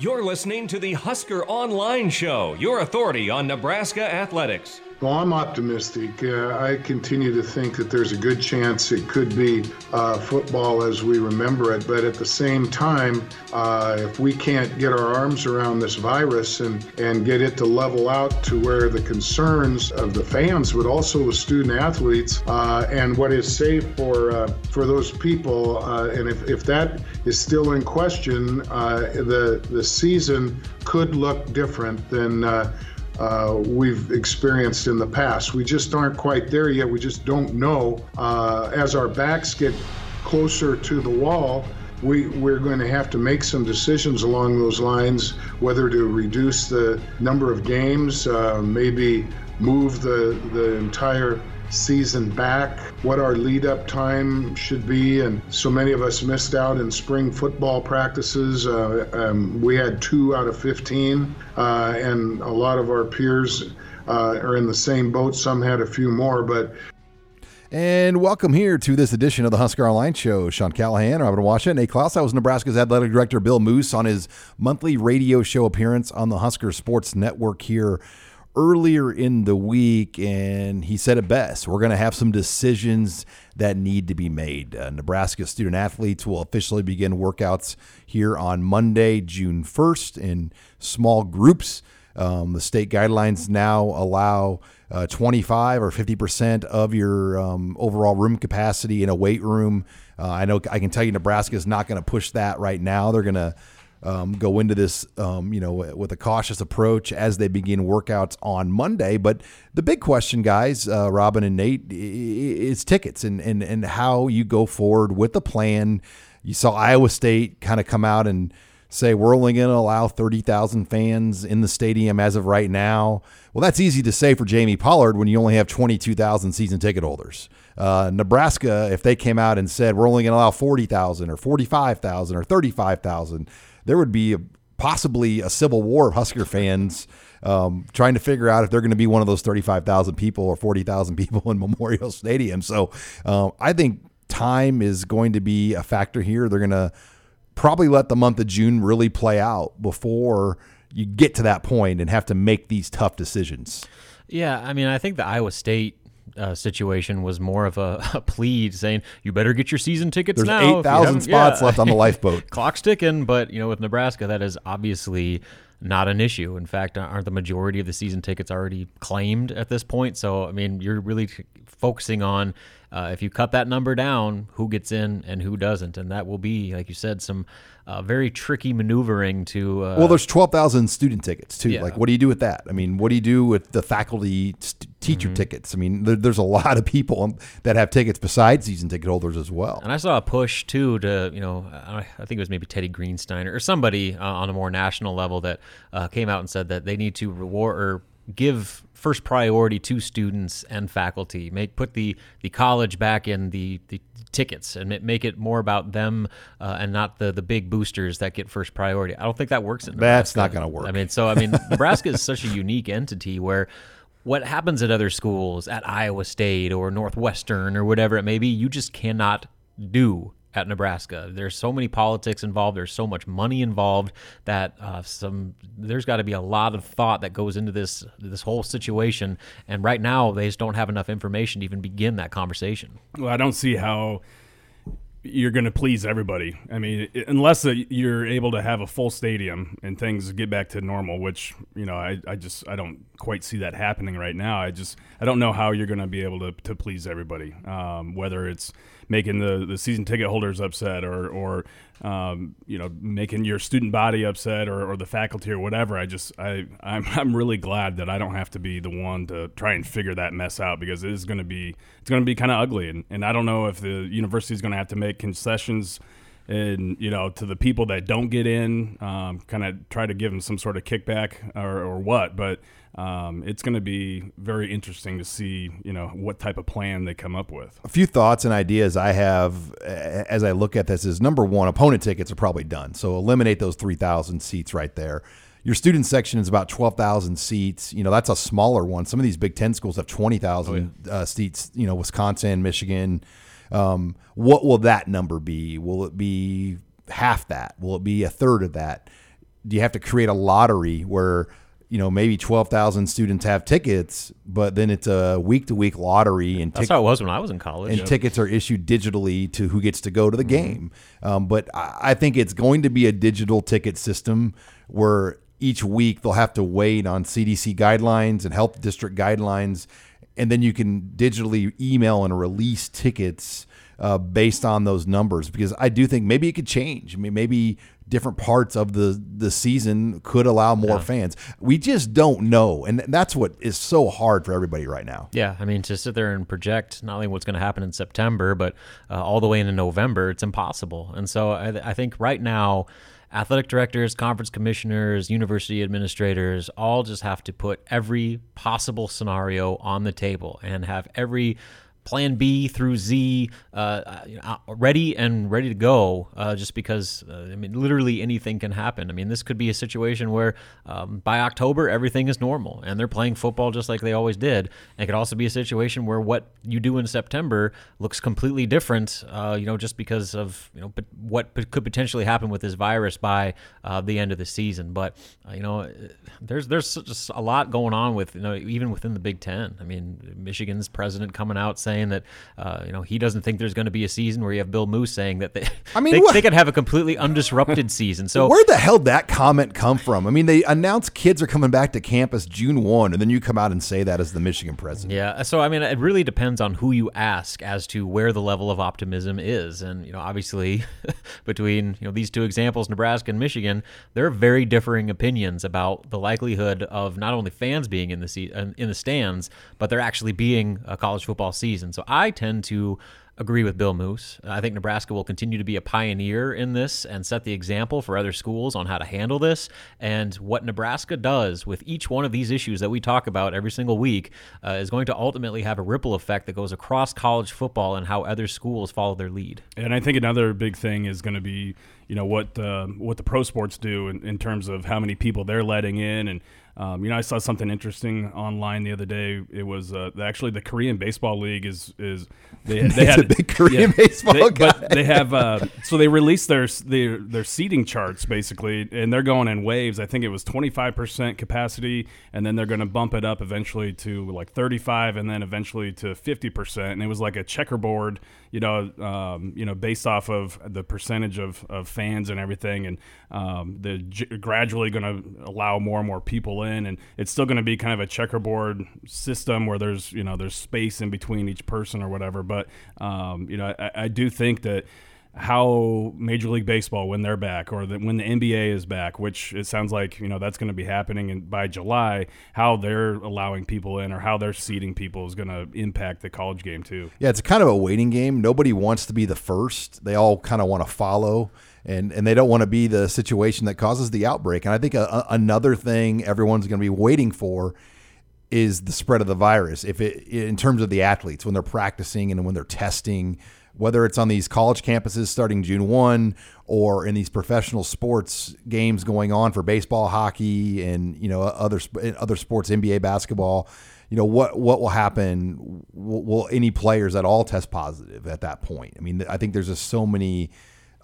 You're listening to the Husker Online Show, your authority on Nebraska athletics. Well, I'm optimistic. Uh, I continue to think that there's a good chance it could be uh, football as we remember it. But at the same time, uh, if we can't get our arms around this virus and, and get it to level out to where the concerns of the fans, but also the student athletes, uh, and what is safe for uh, for those people, uh, and if, if that is still in question, the the season could look different than uh, we've experienced in the past. We just aren't quite there yet. We just don't know. Uh, as our backs get closer to the wall, we, we're going to have to make some decisions along those lines, whether to reduce the number of games, uh, maybe move the, the entire season back, what our lead up time should be. And so many of us missed out in spring football practices. Uh, um, we had two out of 15, uh, and a lot of our peers uh, are in the same boat. Some had a few more, but and welcome here to this edition of the Husker Online Show. Sean Callahan, Robin Washut, Nate Clouse. I was Nebraska's athletic director, Bill Moos, on his monthly radio show appearance on the Husker Sports Network here earlier in the week, and he said it best. We're going to have some decisions that need to be made. Uh, Nebraska student athletes will officially begin workouts here on Monday, June 1st, in small groups. Um, the state guidelines now allow uh, 25 or 50 percent of your um, overall room capacity in a weight room. Uh, I know I can tell you Nebraska is not going to push that right now. They're going to um, go into this, um, you know, with a cautious approach as they begin workouts on Monday. But the big question, guys, uh, Robin and Nate, is tickets and, and, and how you go forward with the plan. You saw Iowa State kind of come out and say we're only going to allow 30,000 fans in the stadium as of right now. Well, that's easy to say for Jamie Pollard when you only have 22,000 season ticket holders. Uh, Nebraska, if they came out and said we're only going to allow 40,000 or 45,000 or 35,000, there would be a, possibly a civil war of Husker fans um, trying to figure out if they're going to be one of those 35,000 people or 40,000 people in Memorial Stadium. So um, I think time is going to be a factor here. They're going to probably let the month of June really play out before you get to that point and have to make these tough decisions. Yeah, I mean, I think the Iowa State uh, situation was more of a, a, plea saying you better get your season tickets There's now. eight thousand spots yeah. left on the lifeboat. Clock's ticking, but you know with Nebraska that is obviously not an issue. In fact, aren't the majority of the season tickets already claimed at this point? So I mean, you're really focusing on uh, if you cut that number down, who gets in and who doesn't, and that will be, like you said, some uh, very tricky maneuvering to. Uh, well, there's twelve thousand student tickets too. Yeah. Like, what do you do with that? I mean, what do you do with the faculty st- teacher mm-hmm. tickets? I mean, there, there's a lot of people that have tickets besides season ticket holders as well. And I saw a push too to, you know, I think it was maybe Teddy Greenstein or somebody uh, on a more national level that uh, came out and said that they need to reward or give first priority to students and faculty. Make put the the college back in the the tickets and make it more about them uh, and not the the big boosters that get first priority. I don't think that works in Nebraska. That's not going to work. I mean, so I mean, Nebraska is such a unique entity where what happens at other schools, at Iowa State or Northwestern or whatever it may be, you just cannot do at Nebraska. There's so many politics involved. There's so much money involved that uh, some there's got to be a lot of thought that goes into this this whole situation. And right now, they just don't have enough information to even begin that conversation. Well, I don't see how you're going to please everybody. I mean, unless you're able to have a full stadium and things get back to normal, which you know, I, I just I don't quite see that happening right now. I just I don't know how you're going to be able to, to please everybody, um, whether it's making the, the season ticket holders upset or, or um, you know making your student body upset or, or the faculty or whatever. I just I I'm, I'm really glad that I don't have to be the one to try and figure that mess out because it is going to be it's going to be kind of ugly and, and I don't know if the university is going to have to make concessions and you know to the people that don't get in um, kind of try to give them some sort of kickback or, or what but um, it's going to be very interesting to see, you know, what type of plan they come up with. A few thoughts and ideas I have as I look at this is number one, opponent tickets are probably done. So eliminate those 3,000 seats right there. Your student section is about 12,000 seats. You know, that's a smaller one. Some of these Big Ten schools have 20,000 oh, yeah. uh, seats, you know, Wisconsin, Michigan. Um, what will that number be? Will it be half that? Will it be a third of that? do you have to create a lottery where you know maybe twelve thousand students have tickets, but then it's a week to week lottery and That's tic- how it was when I was in college. and tickets are issued digitally to who gets to go to the game. Um, but I, I think it's going to be a digital ticket system where each week they'll have to wait on CDC guidelines and health district guidelines, and then you can digitally email and release tickets uh, based on those numbers. Because I do think maybe it could change. I mean, maybe different parts of the the season could allow more fans. We just don't know, and that's what is so hard for everybody right now. Yeah, I mean, to sit there and project not only what's going to happen in September, but uh, all the way into November, it's impossible. And so I, I think right now, athletic directors, conference commissioners, university administrators all just have to put every possible scenario on the table and have every plan B through Z uh, ready and ready to go. Uh, just because uh, I mean, literally anything can happen. I mean, this could be a situation where um, by October everything is normal and they're playing football just like they always did. And it could also be a situation where what you do in September looks completely different. Uh, you know, just because of you know what could potentially happen with this virus by uh, the end of the season. But uh, you know, there's there's just a lot going on with you know even within the Big Ten. I mean, Michigan's president coming out saying that uh, you know he doesn't think there's going to be a season where you have Bill Moos saying that they I mean, they, they could have a completely undisrupted season. So Where the hell did that comment come from? I mean, they announced kids are coming back to campus June 1, and then you come out and say that as the Michigan president. Yeah, so I mean, it really depends on who you ask as to where the level of optimism is, and you know, obviously, between you know these two examples, Nebraska and Michigan, there are very differing opinions about the likelihood of not only fans being in the se- in the stands, but there actually being a college football season. So I tend to agree with Bill Moos. I think Nebraska will continue to be a pioneer in this and set the example for other schools on how to handle this. And what Nebraska does with each one of these issues that we talk about every single week uh, is going to ultimately have a ripple effect that goes across college football and how other schools follow their lead. And I think another big thing is going to be, you know, what uh, what the pro sports do in, in terms of how many people they're letting in. And um, you know, I saw something interesting online the other day. It was uh, actually the Korean baseball league is is they they had a big Korean baseball they, guy. But they have uh, so they released their their their seating charts basically, and they're going in waves. I think it was 25 percent capacity, and then they're going to bump it up eventually to like 35, and then eventually to 50 percent. And it was like a checkerboard, you know, um, you know, based off of the percentage of, of fans and everything, and um, they're j- gradually going to allow more and more people in, and it's still going to be kind of a checkerboard system where there's you know there's space in between each person or whatever. But um, you know, I, I do think that how Major League Baseball when they're back, or that when the NBA is back, which it sounds like you know that's going to be happening in, by July, how they're allowing people in or how they're seating people is going to impact the college game too. Yeah, it's kind of a waiting game. Nobody wants to be the first. They all kind of want to follow, and and they don't want to be the situation that causes the outbreak. And I think a, a- another thing everyone's going to be waiting for is the spread of the virus. If it in terms of the athletes when they're practicing and when they're testing, whether it's on these college campuses starting June one or in these professional sports games going on for baseball, hockey, and you know other other sports, NBA basketball. You know what what will happen? Will, will any players at all test positive at that point? I mean, I think there's just so many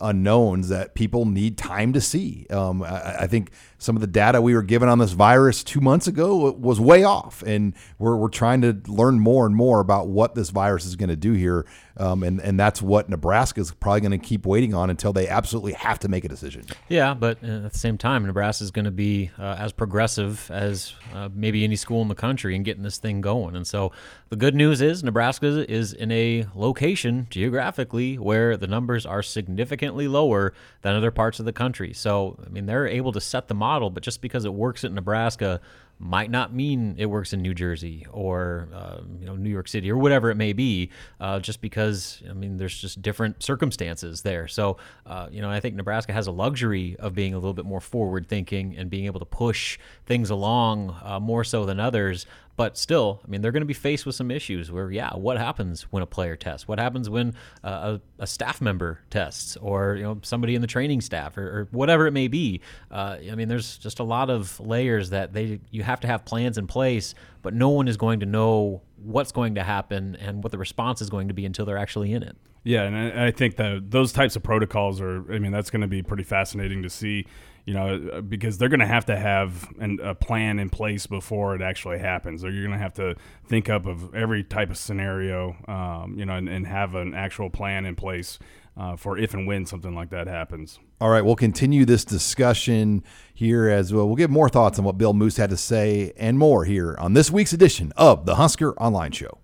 unknowns that people need time to see. Um, I, I think some of the data we were given on this virus two months ago was way off, and we're, we're trying to learn more and more about what this virus is going to do here, um, and and that's what Nebraska is probably going to keep waiting on until they absolutely have to make a decision. Yeah, but uh, at the same time, Nebraska is going to be uh, as progressive as uh, maybe any school in the country in getting this thing going. And so the good news is Nebraska is in a location geographically where the numbers are significantly lower than other parts of the country. So, I mean, they're able to set the model, but just because it works in Nebraska might not mean it works in New Jersey or uh, you know New York City or whatever it may be, uh, just because I mean there's just different circumstances there. So uh, you know I think Nebraska has a luxury of being a little bit more forward thinking and being able to push things along uh, more so than others. But still, I mean, they're going to be faced with some issues where, yeah, what happens when a player tests? What happens when uh, a, a staff member tests, or you know, somebody in the training staff, or, or whatever it may be? Uh, I mean, there's just a lot of layers that they you have to have plans in place, but no one is going to know what's going to happen and what the response is going to be until they're actually in it. Yeah, and I, think that those types of protocols are. I mean, that's going to be pretty fascinating to see. You know, because they're going to have to have an, a plan in place before it actually happens. Or you're going to have to think up of every type of scenario. Um, you know, and, and have an actual plan in place uh, for if and when something like that happens. All right, we'll continue this discussion here as well. We'll get more thoughts on what Bill Moos had to say and more here on this week's edition of the Husker Online Show.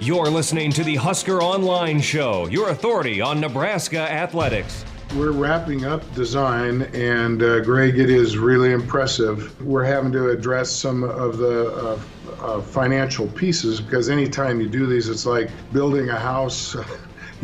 You're listening to the Husker Online Show, your authority on Nebraska athletics. We're wrapping up design, and uh, Greg, it is really impressive. We're having to address some of the uh, uh, financial pieces because anytime you do these, it's like building a house.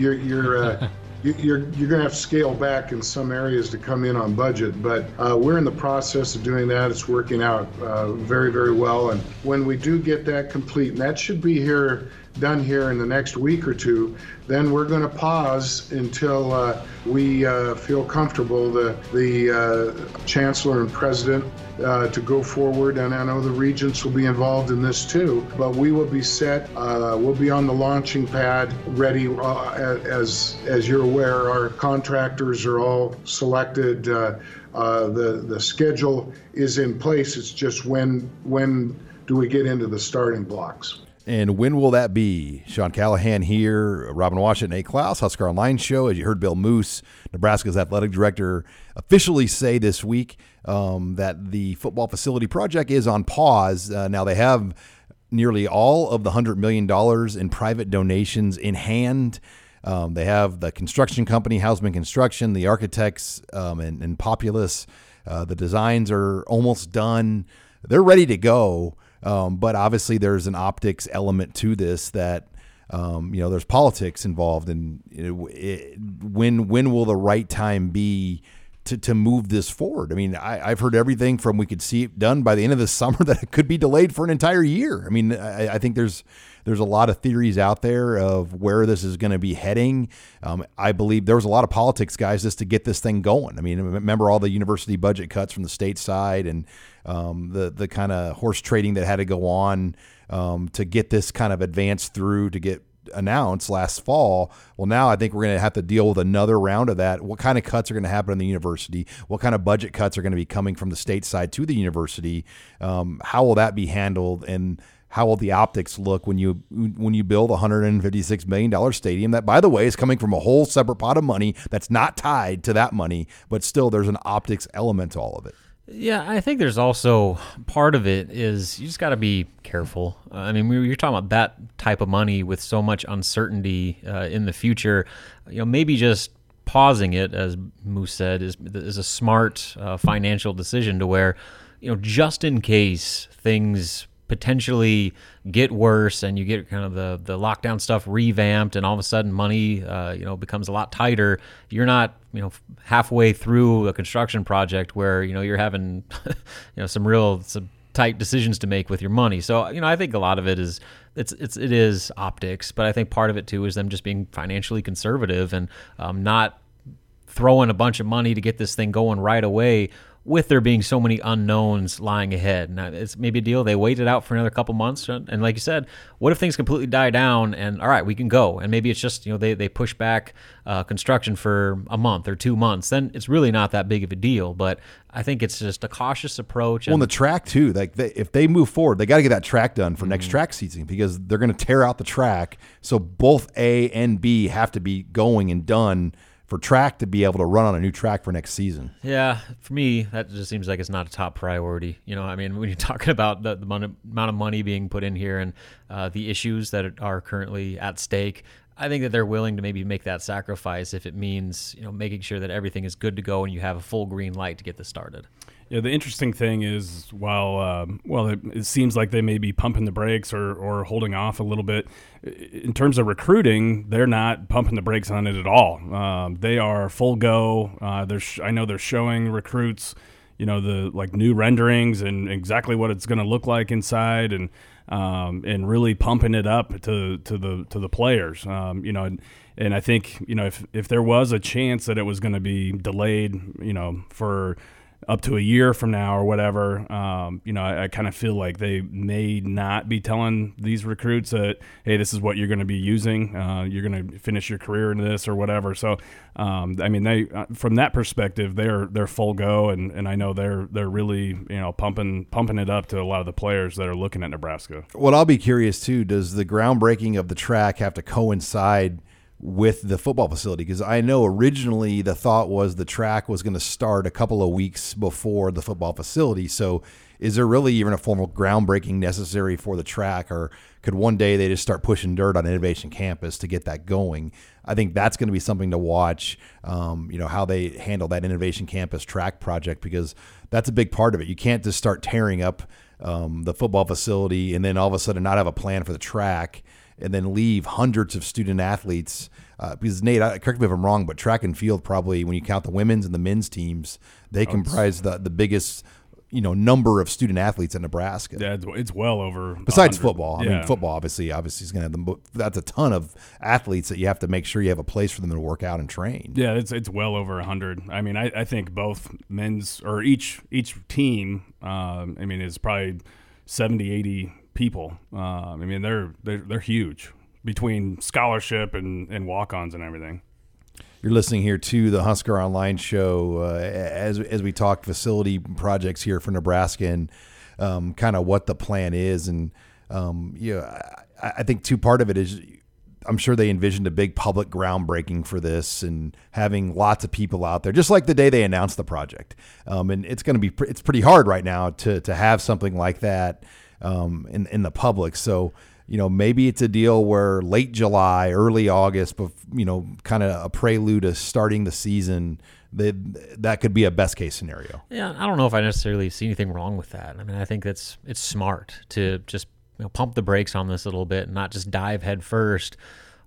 you're you're uh, you- you're you're going to have to scale back in some areas to come in on budget. But uh, we're in the process of doing that. It's working out uh, very very well. And when we do get that complete, and that should be here done here in the next week or two, then we're going to pause until uh, we uh, feel comfortable, the, the uh, chancellor and president, uh, to go forward. And I know the regents will be involved in this too, but we will be set. Uh, we'll be on the launching pad, ready. Uh, as, as you're aware, our contractors are all selected. The, the schedule is in place. It's just when, when do we get into the starting blocks? And when will that be? Sean Callahan here, Robin Washut, Nate Clouse, Husker Online Show. As you heard Bill Moos, Nebraska's athletic director, officially say this week um, that the football facility project is on pause. Uh, now they have nearly all of the $100 million in private donations in hand. Um, they have the construction company, Hausmann Construction, the architects, um, and, and Populous. Uh, the designs are almost done. They're ready to go. Um, but obviously, there's an optics element to this that um, you know there's politics involved, and know, it, when when will the right time be to, to move this forward? I mean, I, I've heard everything from we could see it done by the end of the summer that it could be delayed for an entire year. I mean, I, I think there's there's a lot of theories out there of where this is going to be heading. Um, I believe there was a lot of politics, guys, just to get this thing going. I mean, remember all the university budget cuts from the state side and um, the the kind of horse trading that had to go on um, to get this kind of advance through to get announced last fall. Well, now I think we're going to have to deal with another round of that. What kind of cuts are going to happen in the university? What kind of budget cuts are going to be coming from the state side to the university? Um, how will that be handled? And how will the optics look when you when you build a 156 million dollar stadium that by the way is coming from a whole separate pot of money that's not tied to that money but still there's an optics element to all of it Yeah, I think there's also part of it is you just got to be careful. I mean, we- you're talking about that type of money with so much uncertainty uh, in the future. You know, maybe just pausing it, as Moos said, is is a smart uh, financial decision to where, you know, just in case things potentially get worse and you get kind of the the lockdown stuff revamped and all of a sudden money uh, you know becomes a lot tighter you're not you know halfway through a construction project where you know you're having you know some real some tight decisions to make with your money. So you know I think a lot of it is it's it's it is optics but I think part of it too is them just being financially conservative and um, not throwing a bunch of money to get this thing going right away with there being so many unknowns lying ahead. Now, it's maybe a deal. They waited out for another couple months. And like you said, what if things completely die down and all right, we can go. And maybe it's just, you know, they, they push back uh, construction for a month or two months. Then it's really not that big of a deal. But I think it's just a cautious approach. Well, and And the track too. Like they, if they move forward, they got to get that track done for next track season because they're going to tear out the track. So both A and B have to be going and done for track to be able to run on a new track for next season. Yeah, for me, that just seems like it's not a top priority. You know, I mean, when you're talking about the, the amount of money being put in here and uh, the issues that are currently at stake, I think that they're willing to maybe make that sacrifice if it means, you know, making sure that everything is good to go and you have a full green light to get this started. Yeah, the interesting thing is, while um, well, it, it seems like they may be pumping the brakes or, or holding off a little bit. In terms of recruiting, they're not pumping the brakes on it at all. Um, they are full go. Uh, they're sh- I know they're showing recruits, you know, the like new renderings and exactly what it's going to look like inside, and um, and really pumping it up to to the to the players. Um, you know, and, and I think you know if if there was a chance that it was going to be delayed, you know, for up to a year from now or whatever, um, you know, I, I kind of feel like they may not be telling these recruits that, hey, this is what you're going to be using. Uh, you're going to finish your career in this or whatever. So, um, I mean, they uh, from that perspective, they're they're full go, and, and I know they're they're really you know pumping pumping it up to a lot of the players that are looking at Nebraska. What I'll be curious too, does the groundbreaking of the track have to coincide? With the football facility because I know originally the thought was the track was going to start a couple of weeks before the football facility. So, is there really even a formal groundbreaking necessary for the track, or could one day they just start pushing dirt on Innovation Campus to get that going? I think that's going to be something to watch. Um, you know how they handle that Innovation Campus track project because that's a big part of it. You can't just start tearing up um, the football facility and then all of a sudden not have a plan for the track and then leave hundreds of student athletes. Uh, because Nate, I, correct me if I'm wrong, but track and field probably, when you count the women's and the men's teams, they oh, comprise the the biggest you know number of student athletes in Nebraska. Yeah, it's, it's well over. Besides 100. football, I yeah. mean football obviously obviously is going to have them. That's a ton of athletes that you have to make sure you have a place for them to work out and train. Yeah, it's it's well over hundred. I mean, I, I think both men's or each each team. Um, I mean, is probably 70, 80 people. Uh, I mean, they're they're they're huge between scholarship and and walk-ons and everything. You're listening here to the Husker Online Show uh, as as we talk facility projects here for Nebraska and um, kind of what the plan is. And um, yeah, I, I think two part of it is I'm sure they envisioned a big public groundbreaking for this and having lots of people out there, just like the day they announced the project. Um, and it's going to be it's pretty hard right now to to have something like that um, in in the public. So you know, maybe it's a deal where late July, early August, but you know, kind of a prelude to starting the season. That that could be a best case scenario. Yeah, I don't know if I necessarily see anything wrong with that. I mean, I think that's it's smart to just you know, pump the brakes on this a little bit and not just dive head first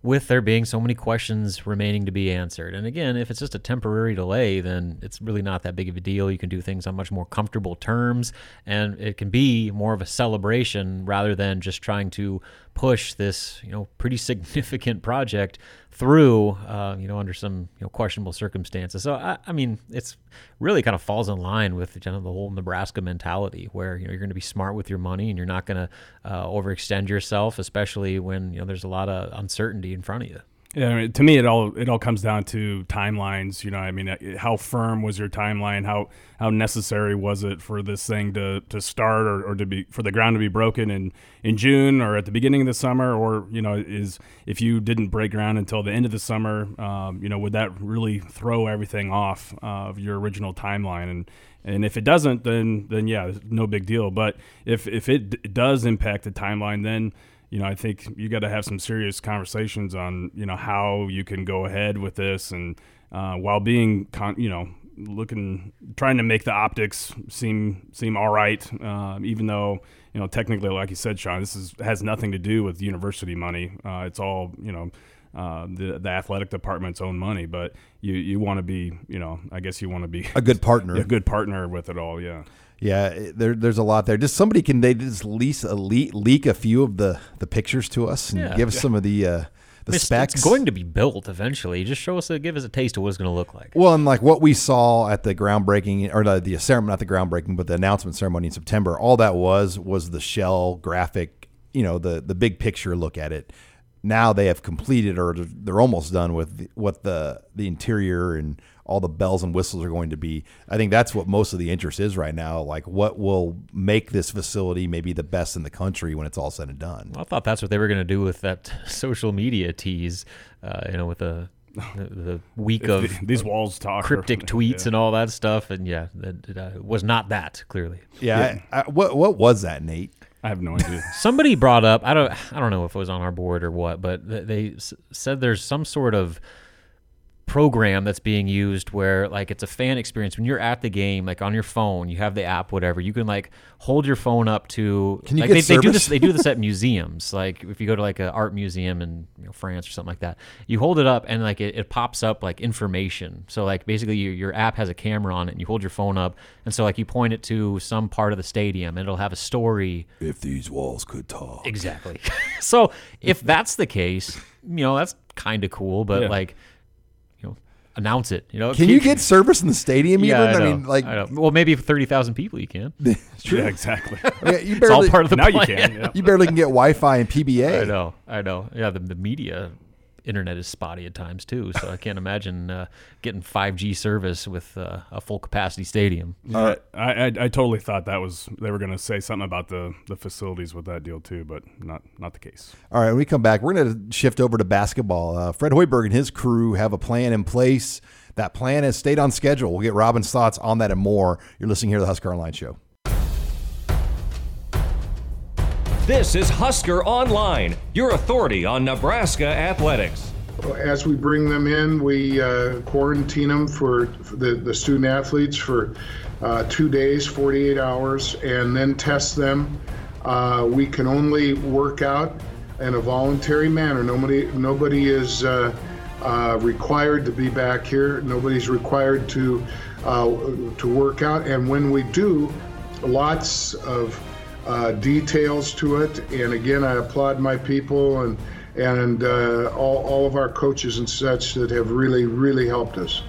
with there being so many questions remaining to be answered. And again, if it's just a temporary delay, then it's really not that big of a deal. You can do things on much more comfortable terms, and it can be more of a celebration rather than just trying to push this, you know, pretty significant project through, uh, you know, under some you know questionable circumstances. So I, I mean, it's really kind of falls in line with kind of the whole Nebraska mentality, where you know you're going to be smart with your money and you're not going to uh, overextend yourself, especially when you know there's a lot of uncertainty in front of you. Yeah, to me, it all it all comes down to timelines. You know, I mean, uh, how firm was your timeline? How how necessary was it for this thing to, to start or, or to be for the ground to be broken in, in June or at the beginning of the summer? Or you know, is if you didn't break ground until the end of the summer, um, you know, would that really throw everything off uh, of your original timeline? And and if it doesn't, then then yeah, no big deal. But if if it d- does impact the timeline, then you know, I think you got to have some serious conversations on, you know, how you can go ahead with this and uh, while being, con- you know, looking, trying to make the optics seem seem all right, uh, even though, you know, technically, like you said, Sean, this is has nothing to do with university money. Uh, it's all, you know, uh, the the athletic department's own money, but you you want to be, you know, I guess you want to be a good partner, a good partner with it all. Yeah. Yeah, there, there's a lot there. Just somebody can they just lease a leak, leak a few of the the pictures to us and yeah. give us yeah. some of the uh, the it's, specs. It's going to be built eventually. Just show us, a, give us a taste of what it's going to look like. Well, and like what we saw at the groundbreaking or the, the ceremony, not the groundbreaking, but the announcement ceremony in September. All that was was the shell graphic. You know, the the big picture look at it. Now they have completed or they're almost done with what the the interior and all the bells and whistles are going to be. I think that's what most of the interest is right now. Like, what will make this facility maybe the best in the country when it's all said and done? Well, I thought that's what they were going to do with that social media tease, uh, you know, with the the, the week of these walls talk cryptic tweets yeah. and all that stuff and yeah it, uh, was not that clearly yeah, yeah. I, I, what what was that nate I have no idea. Somebody brought up I don't I don't know if it was on our board or what, but they said there's some sort of program that's being used where like it's a fan experience. When you're at the game like on your phone you have the app whatever you can like hold your phone up to can you like, get they, service? they do this they do this at museums. Like if you go to like an art museum in you know, France or something like that you hold it up and like it, it pops up like information. So like basically your, your app has a camera on it and you hold your phone up. And so like you point it to some part of the stadium and it'll have a story. If these walls could talk. Exactly. So if that's the case you know that's kind of cool but yeah. like announce it. You know, Can you get service in the stadium? Yeah, even? I, know, mean, like, I well, maybe thirty thousand people you can. Yeah, exactly. yeah, you It's all part of the now you can. Yeah. you barely can get Wi-Fi and PBA. I know, I know. Yeah, the, the media internet is spotty at times too, so I can't imagine uh, getting 5G service with uh, a full capacity stadium. I, I I totally thought that was they were going to say something about the, the facilities with that deal too, but not not the case. All right, when we come back, we're going to shift over to basketball. Uh, Fred Hoiberg and his crew have a plan in place. That plan has stayed on schedule. We'll get Robin's thoughts on that and more. You're listening here to the Husker Online Show. This is Husker Online, your authority on Nebraska athletics. As we bring them in, we uh, quarantine them for, the, the student athletes for uh, two days, 48 hours, and then test them. Uh, we can only work out in a voluntary manner. Nobody, nobody is uh, uh, required to be back here. Nobody's required to uh, to work out. And when we do, lots of uh, details to it. And again, I applaud my people and and uh, all, all of our coaches and such that have really, really helped us.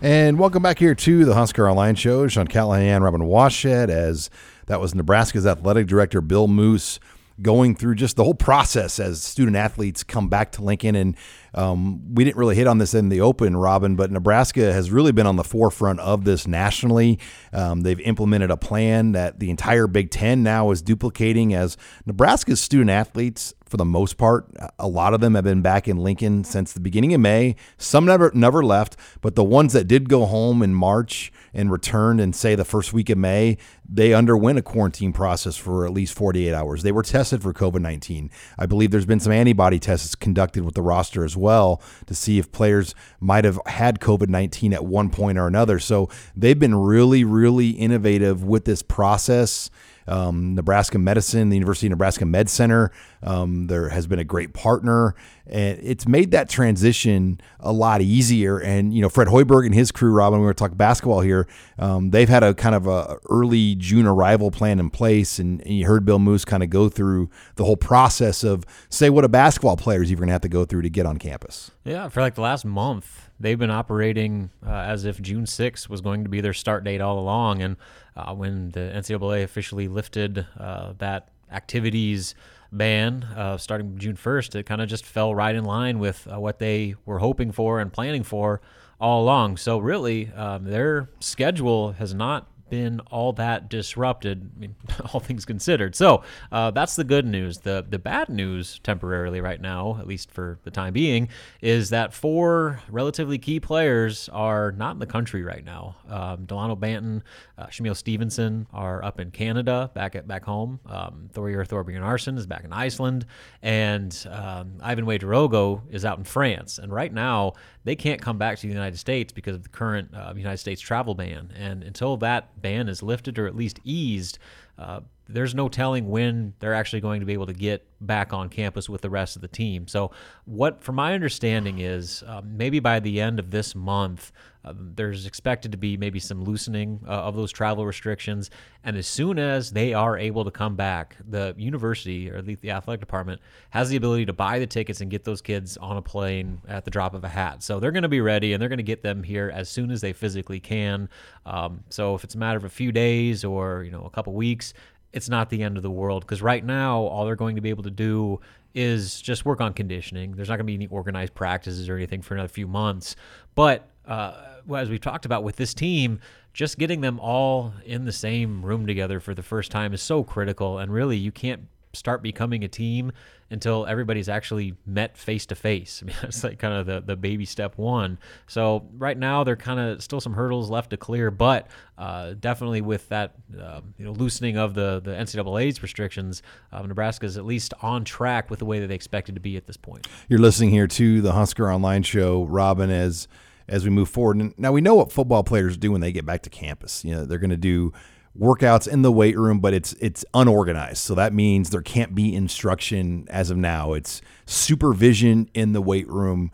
And welcome back here to the Husker Online Show. Sean Callahan, Robin Washut, as that was Nebraska's athletic director, Bill Moos, going through just the whole process as student athletes come back to Lincoln. And um, we didn't really hit on this in the open, Robin, but Nebraska has really been on the forefront of this nationally. Um, they've implemented a plan that the entire Big Ten now is duplicating as Nebraska's student athletes for the most part. A lot of them have been back in Lincoln since the beginning of May. Some never never left, but the ones that did go home in March and returned in say the first week of May, they underwent a quarantine process for at least 48 hours. They were tested for COVID-19. I believe there's been some antibody tests conducted with the roster as well to see if players might have had COVID-19 at one point or another. So they've been really really innovative with this process um, Nebraska Medicine, the University of Nebraska Med Center. Um, there has been a great partner, and it's made that transition a lot easier. And you know, Fred Hoiberg and his crew, Robin, we were talking basketball here. Um, they've had a kind of a early June arrival plan in place, and, and you heard Bill Moos kind of go through the whole process of say what a basketball player is even going to have to go through to get on campus. Yeah, for like the last month, they've been operating uh, as if June 6th was going to be their start date all along. And uh, when the NCAA officially lifted uh, that activities ban uh, starting June 1st, it kind of just fell right in line with uh, what they were hoping for and planning for all along. So, really, um, their schedule has not been all that disrupted, I mean, all things considered. So uh, that's the good news. The the bad news, temporarily right now, at least for the time being, is that four relatively key players are not in the country right now. Um, Delano Banton, uh, Shamiel Stevenson are up in Canada, back at back home. Um, Thorir Thorbjarnarson is back in Iceland, and um, Yvan Ouedraogo is out in France. And right now, they can't come back to the United States because of the current uh, United States travel ban. And until that ban is lifted or at least eased, uh, there's no telling when they're actually going to be able to get back on campus with the rest of the team. So, what, from my understanding, is uh, maybe by the end of this month, there's expected to be maybe some loosening uh, of those travel restrictions. And as soon as they are able to come back, the university or the, the athletic department has the ability to buy the tickets and get those kids on a plane at the drop of a hat. So they're going to be ready and they're going to get them here as soon as they physically can. Um, so if it's a matter of a few days or you know a couple weeks, it's not the end of the world because right now all they're going to be able to do is just work on conditioning. There's not going to be any organized practices or anything for another few months, but uh, as we've talked about with this team, just getting them all in the same room together for the first time is so critical. And really, you can't start becoming a team until everybody's actually met face to face. I mean, that's like kind of the, the baby step one. So right now, there are kind of still some hurdles left to clear, but uh, definitely with that uh, you know loosening of the the NCAA's restrictions, uh, Nebraska is at least on track with the way that they expected to be at this point. You're listening here to the Husker Online Show, Robin, as as we move forward. And now we know what football players do when they get back to campus. You know, they're going to do workouts in the weight room, but it's it's unorganized. So that means there can't be instruction as of now. It's supervision in the weight room.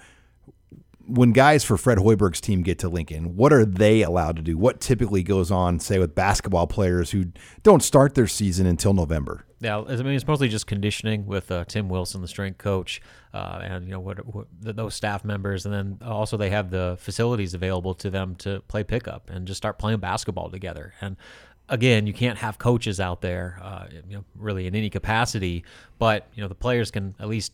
When guys for Fred Hoiberg's team get to Lincoln, what are they allowed to do? What typically goes on, say, with basketball players who don't start their season until November? Yeah, I mean it's mostly just conditioning with uh, Tim Wilson, the strength coach, uh, and you know what, what those staff members, and then also they have the facilities available to them to play pickup and just start playing basketball together. And again, you can't have coaches out there, uh, you know, really in any capacity, but you know the players can at least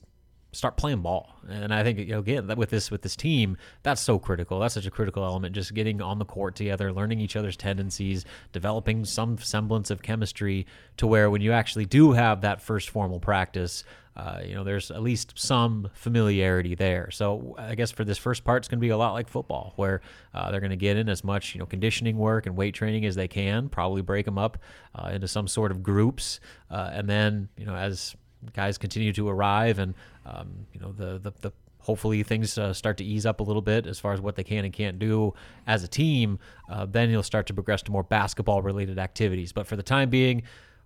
start playing ball. And I think you know again with this with this team, that's so critical. That's such a critical element. Just getting on the court together, learning each other's tendencies, developing some semblance of chemistry to where when you actually do have that first formal practice. Uh, you know, there's at least some familiarity there. So I guess for this first part, it's going to be a lot like football, where uh, they're going to get in as much you know conditioning work and weight training as they can. Probably break them up uh, into some sort of groups, uh, and then you know as guys continue to arrive and um, you know the the, the hopefully things uh, start to ease up a little bit as far as what they can and can't do as a team uh, then you'll start to progress to more basketball related activities. But for the time being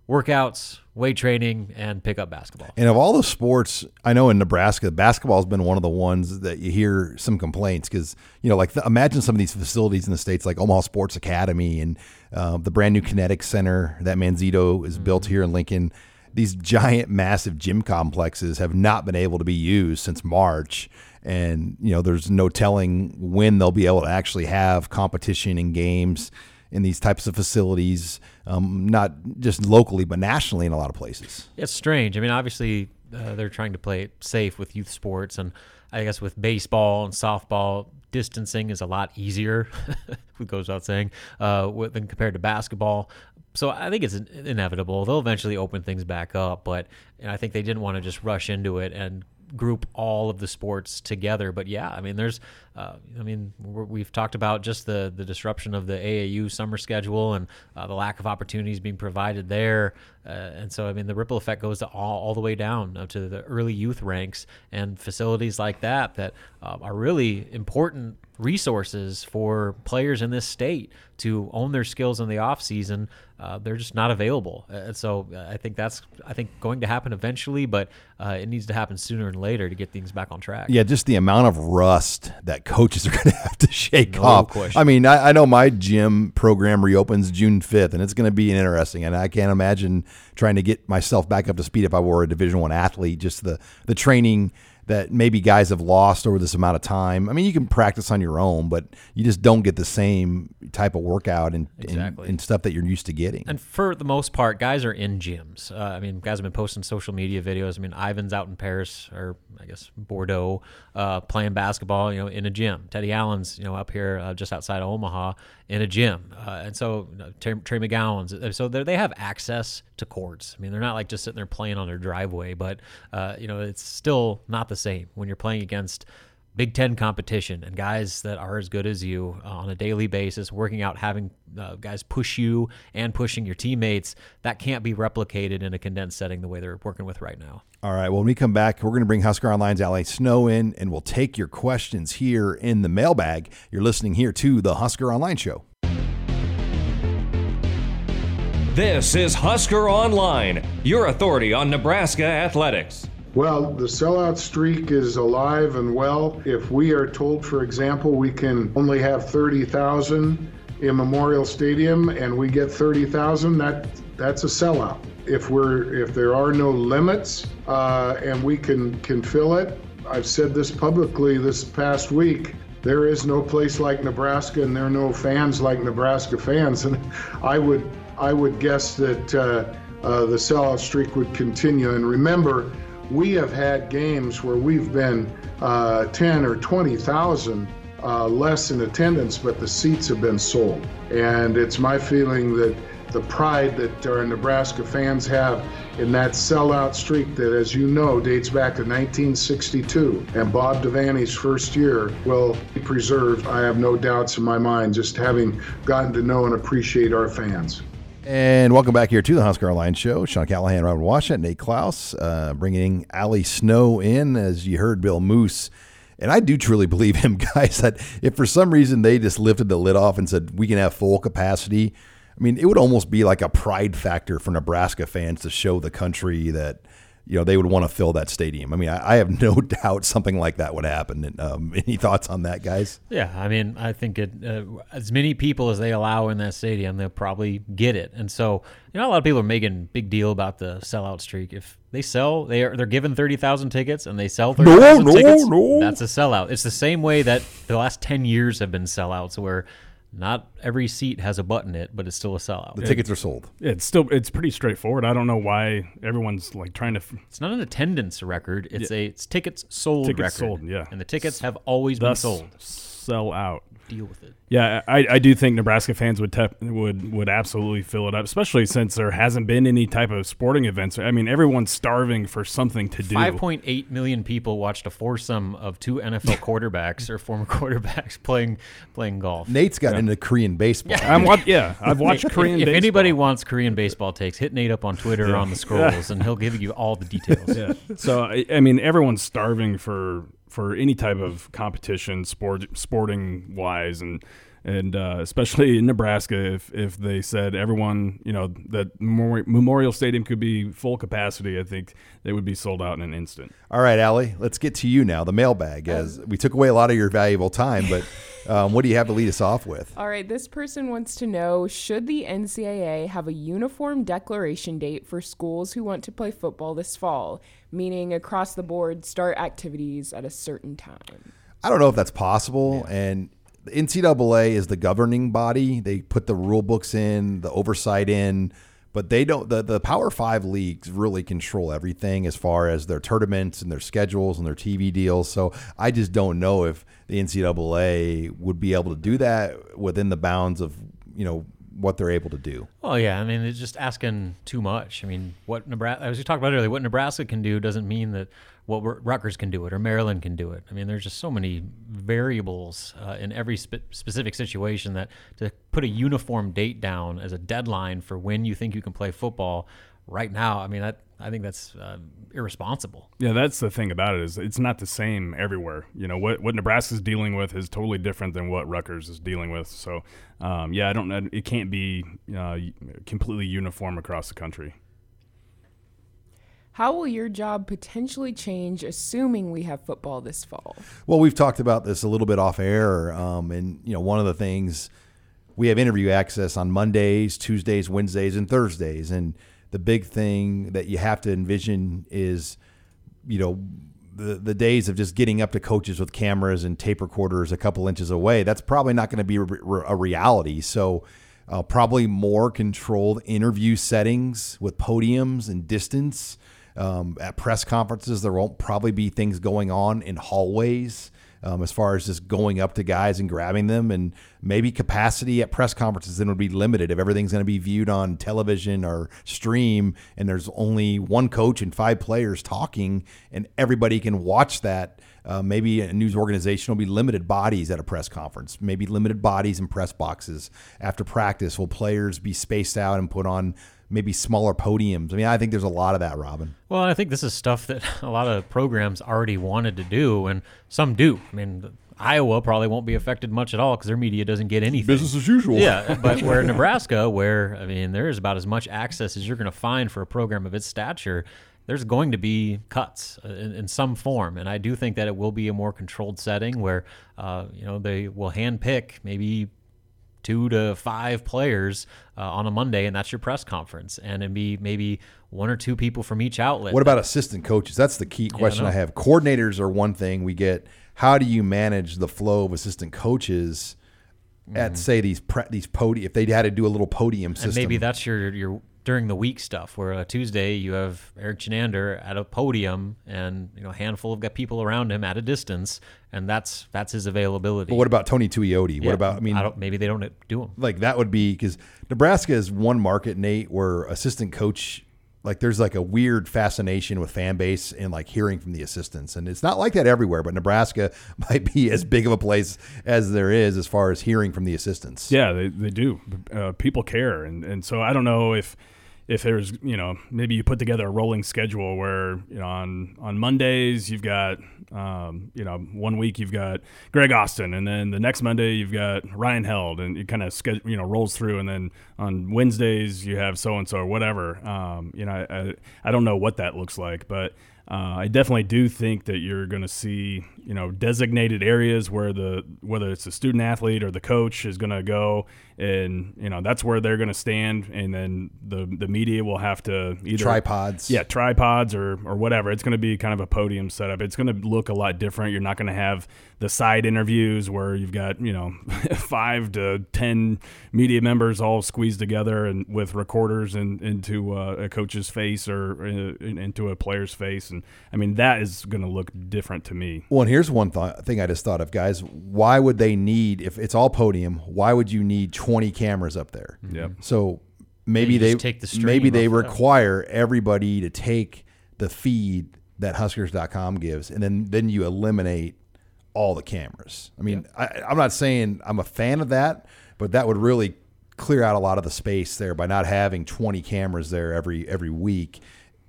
workouts weight training and pick up basketball. And of all the sports i know in nebraska basketball has been one of the ones that you hear some complaints because you know like the, imagine some of these facilities in the states like omaha sports academy and uh, the brand new kinetic center that Manzitto is mm-hmm. built here in lincoln these giant, massive gym complexes have not been able to be used since March. And, you know, there's no telling when they'll be able to actually have competition and games in these types of facilities, um, not just locally, but nationally in a lot of places. It's strange. I mean, obviously, uh, they're trying to play it safe with youth sports. And I guess with baseball and softball, distancing is a lot easier, it goes without saying, uh, than compared to basketball so I think it's inevitable. They'll eventually open things back up, but I think they didn't want to just rush into it and group all of the sports together. But yeah, I mean, there's, uh, I mean, we've talked about just the the disruption of the AAU summer schedule and uh, the lack of opportunities being provided there. Uh, and so, I mean, the ripple effect goes all, all the way down to the early youth ranks and facilities like that that uh, are really important resources for players in this state to own their skills in the off season. Uh, they're just not available, and so uh, I think that's I think going to happen eventually, but uh, it needs to happen sooner than later to get things back on track. Yeah, just the amount of rust that coaches are going to have to shake no off. Question. I mean, I, I know my gym program reopens June fifth, and it's going to be interesting, and I can't imagine trying to get myself back up to speed if I were a Division One athlete. Just the the training that maybe guys have lost over this amount of time. I mean, you can practice on your own, but you just don't get the same type of workout and, exactly. and, and, stuff that you're used to getting. And for the most part, guys are in gyms. Uh, I mean, guys have been posting social media videos. I mean, Yvan's out in Paris or I guess Bordeaux uh, playing basketball, you know, in a gym. Teddy Allen's, you know, up here uh, just outside of Omaha in a gym. Uh, and so you know, McGowens. Uh, so they have access to courts. I mean, they're not like just sitting there playing on their driveway, but, uh, you know, it's still not the same when you're playing against – Big Ten competition and guys that are as good as you uh, on a daily basis, working out, having uh, guys push you and pushing your teammates, that can't be replicated in a condensed setting the way they're working with right now. All right. Well, when we come back, we're going to bring Husker Online's Ally Snow in and we'll take your questions here in the mailbag. You're listening here to the Husker Online Show. This is Husker Online, your authority on Nebraska athletics. Well, the sellout streak is alive and well. If we are told, for example, we can only have 30,000 in Memorial Stadium and we get 30,000, that that's a sellout. If we're if there are no limits uh, and we can can fill it, I've said this publicly this past week. There is no place like Nebraska, and there are no fans like Nebraska fans. And I would I would guess that uh, uh, the sellout streak would continue. And remember, we have had games where we've been uh, 10 or 20,000 uh, less in attendance, but the seats have been sold. And it's my feeling that the pride that our Nebraska fans have in that sellout streak that, as you know, dates back to 1962 and Bob Devaney's first year will be preserved. I have no doubts in my mind, just having gotten to know and appreciate our fans. And welcome back here to the Husker Online Show. Sean Callahan, Robin Washut, Nate Clouse, uh, bringing Ali Snow in, as you heard Bill Moos. And I do truly believe him, guys, that if for some reason they just lifted the lid off and said we can have full capacity, I mean, it would almost be like a pride factor for Nebraska fans to show the country that you know they would want to fill that stadium. I mean, I, I have no doubt something like that would happen. And, um, any thoughts on that, guys? Yeah, I mean, I think it uh, as many people as they allow in that stadium, they'll probably get it. And so, you know, a lot of people are making big deal about the sellout streak. If they sell, they are they're given thirty thousand tickets, and they sell thirty thousand no, tickets. no. That's a sellout. It's the same way that the last ten years have been sellouts, where not every seat has a button in it, but it's still a sellout. The tickets are sold. It's still it's pretty straightforward. I don't know why everyone's like trying to. f- It's not an attendance record. It's a it's tickets sold Tickets record. sold, yeah. And the tickets have always been Thus, sold. sell out. Deal with it. Yeah, I, I do think Nebraska fans would tep- would would absolutely fill it up, especially since there hasn't been any type of sporting events. I mean, everyone's starving for something to do. Five point eight million people watched a foursome of two NFL quarterbacks or former quarterbacks playing playing golf. Nate's got into Korean baseball. I'm wa- yeah, I've watched Korean. if baseball. anybody wants Korean baseball takes, hit Nate up on Twitter or on the scrolls, and he'll give you all the details. yeah. So I, I mean, everyone's starving for for any type of competition, sport sporting wise, and and uh, especially in Nebraska, if if they said everyone, you know, that Memorial Stadium could be full capacity, I think they would be sold out in an instant. All right, Allie, let's get to you now. The mailbag. As we took away a lot of your valuable time, but um, what do you have to lead us off with? All right, this person wants to know Should the NCAA have a uniform declaration date for schools who want to play football this fall, meaning across the board start activities at a certain time? I don't know if that's possible. And the NCAA is the governing body. They put the rule books in, the oversight in, but they don't. The, the Power Five leagues really control everything as far as their tournaments and their schedules and their TV deals. So I just don't know if the NCAA would be able to do that within the bounds of you know what they're able to do. Well, yeah, I mean, it's just asking too much. I mean, what Nebraska, as we talked about earlier, what Nebraska can do doesn't mean that what Ru- Rutgers can do it or Maryland can do it. I mean, there's just so many variables uh, in every spe- specific situation that to put a uniform date down as a deadline for when you think you can play football right now, I mean, that, I think that's uh, irresponsible. Yeah, that's the thing about it is it's not the same everywhere. You know what what Nebraska's dealing with is totally different than what Rutgers is dealing with. So, um, yeah, I don't know. It can't be uh, completely uniform across the country. How will your job potentially change assuming we have football this fall? Well, we've talked about this a little bit off air, um, and you know, one of the things we have interview access on Mondays, Tuesdays, Wednesdays, and Thursdays, and the big thing that you have to envision is, you know, the the days of just getting up to coaches with cameras and tape recorders a couple inches away. That's probably not going to be a, re- a reality. So. Uh, probably more controlled interview settings with podiums and distance. Um, at press conferences, there won't probably be things going on in hallways um, as far as just going up to guys and grabbing them. And maybe capacity at press conferences then would be limited if everything's going to be viewed on television or stream and there's only one coach and five players talking and everybody can watch that. Uh, maybe a news organization will be limited bodies at a press conference, maybe limited bodies in press boxes. After practice, will players be spaced out and put on maybe smaller podiums? I mean, I think there's a lot of that, Robin. Well, I think this is stuff that a lot of programs already wanted to do, and some do. I mean, Iowa probably won't be affected much at all because their media doesn't get anything. Business as usual. Yeah, but where Nebraska, where I mean, there is about as much access as you're going to find for a program of its stature. There's going to be cuts uh, in, in some form, and I do think that it will be a more controlled setting where, uh, you know, they will handpick maybe two to five players uh, on a Monday, and that's your press conference, and it'd be maybe one or two people from each outlet. What about assistant coaches? That's the key question no. I have. Coordinators are one thing we get. How do you manage the flow of assistant coaches at say these pre- these podium if they had to do a little podium system? And maybe that's your your during the week stuff where uh, Tuesday you have Erik Chinander at a podium and you know a handful of got people around him at a distance and that's that's his availability. But what about Tony Tuioti? What about I mean don't, maybe they don't do him. like that would be because Nebraska is one market, Nate, where assistant coach like there's like a weird fascination with fan base and like hearing from the assistants, and it's not like that everywhere. But Nebraska might be as big of a place as there is as far as hearing from the assistants. Yeah, they, they do. Uh, people care, and and so I don't know if if there's you know maybe you put together a rolling schedule where you know on on Mondays you've got um, you know one week you've got Greg Austin and then the next Monday you've got Ryan Held and it kind of you know rolls through and then on Wednesdays you have so and so or whatever. Um, you know I, I don't know what that looks like but uh, I definitely do think that you're going to see, you know, designated areas where the whether it's the student athlete or the coach is going to go, and you know that's where they're going to stand, and then the the media will have to either tripods, yeah, tripods or or whatever. It's going to be kind of a podium setup. It's going to look a lot different. You're not going to have the side interviews where you've got you know five to ten media members all squeezed together and with recorders and into uh, a coach's face or uh, into a player's face, and I mean that is going to look different to me. Well, here's one th- thing I just thought of, guys. Why would they need if it's all podium? Why would you need 20 cameras up there? Mm-hmm. Yeah. So maybe they take the stream maybe they off that. require everybody to take the feed that Huskers.com gives, and then then you eliminate all the cameras. I mean, I, I'm not saying I'm a fan of that, but that would really clear out a lot of the space there by not having 20 cameras there every every week